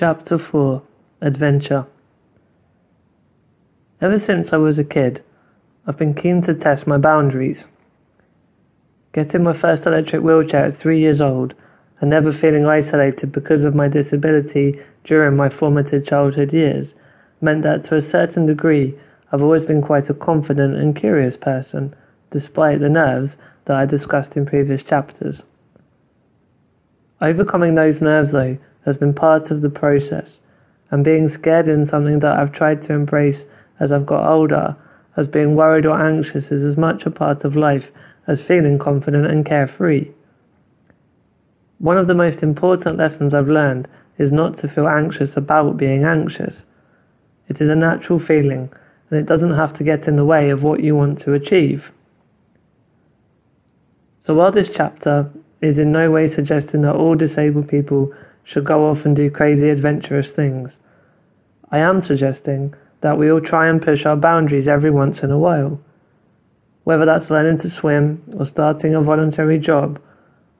Chapter 4 Adventure Ever since I was a kid, I've been keen to test my boundaries. Getting my first electric wheelchair at three years old and never feeling isolated because of my disability during my formative childhood years meant that to a certain degree I've always been quite a confident and curious person, despite the nerves that I discussed in previous chapters. Overcoming those nerves, though, has been part of the process, and being scared in something that I've tried to embrace as I've got older, as being worried or anxious is as much a part of life as feeling confident and carefree. One of the most important lessons I've learned is not to feel anxious about being anxious. It is a natural feeling, and it doesn't have to get in the way of what you want to achieve. So, while this chapter is in no way suggesting that all disabled people should go off and do crazy adventurous things, I am suggesting that we all try and push our boundaries every once in a while. Whether that's learning to swim or starting a voluntary job,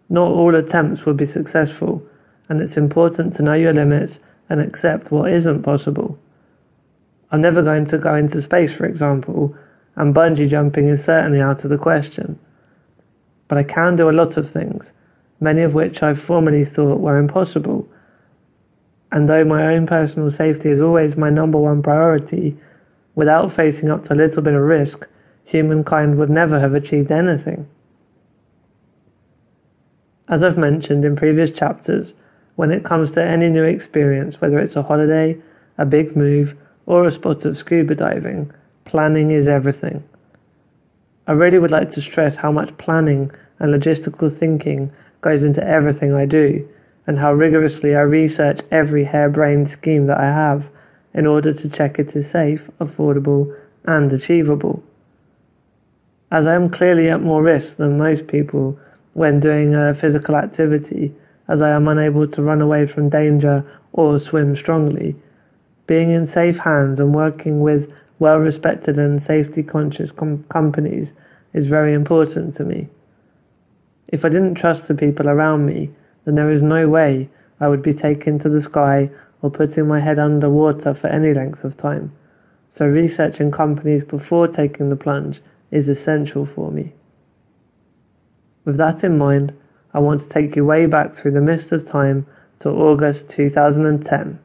not all attempts will be successful, and it's important to know your limits and accept what isn't possible. I'm never going to go into space, for example, and bungee jumping is certainly out of the question. But I can do a lot of things, many of which I formerly thought were impossible and though my own personal safety is always my number one priority, without facing up to a little bit of risk, humankind would never have achieved anything. As I've mentioned in previous chapters, when it comes to any new experience, whether it's a holiday, a big move, or a spot of scuba diving, planning is everything. I really would like to stress how much planning and logistical thinking goes into everything I do and how rigorously I research every harebrained scheme that I have in order to check it is safe, affordable, and achievable. As I am clearly at more risk than most people when doing a physical activity, as I am unable to run away from danger or swim strongly, being in safe hands and working with well respected and safety conscious com- companies is very important to me. If I didn't trust the people around me, then there is no way I would be taken to the sky or putting my head under water for any length of time. So researching companies before taking the plunge is essential for me. With that in mind, I want to take you way back through the mist of time to August 2010.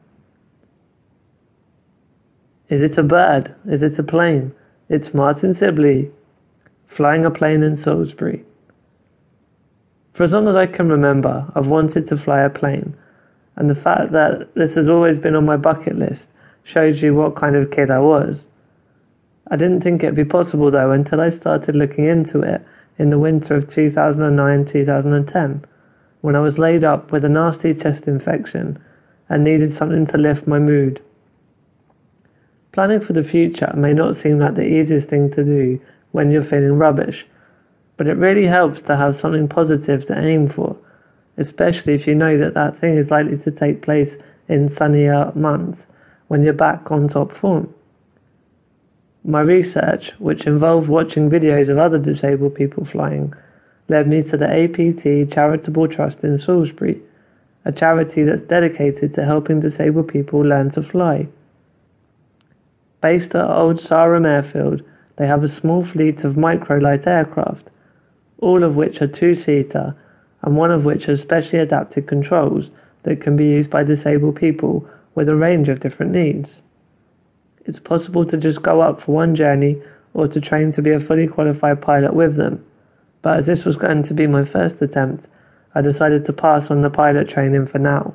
Is it a bird? Is it a plane? It's Martyn Sibley flying a plane in Salisbury. For as long as I can remember, I've wanted to fly a plane, and the fact that this has always been on my bucket list shows you what kind of kid I was. I didn't think it'd be possible though until I started looking into it in the winter of 2009 2010, when I was laid up with a nasty chest infection and needed something to lift my mood. Planning for the future may not seem like the easiest thing to do when you're feeling rubbish but it really helps to have something positive to aim for, especially if you know that that thing is likely to take place in sunnier months when you're back on top form. My research, which involved watching videos of other disabled people flying, led me to the APT Charitable Trust in Salisbury, a charity that's dedicated to helping disabled people learn to fly. Based at Old Sarum Airfield, they have a small fleet of microlight aircraft all of which are two-seater and one of which has specially adapted controls that can be used by disabled people with a range of different needs. It's possible to just go up for one journey or to train to be a fully qualified pilot with them, but as this was going to be my first attempt, I decided to pass on the pilot training for now.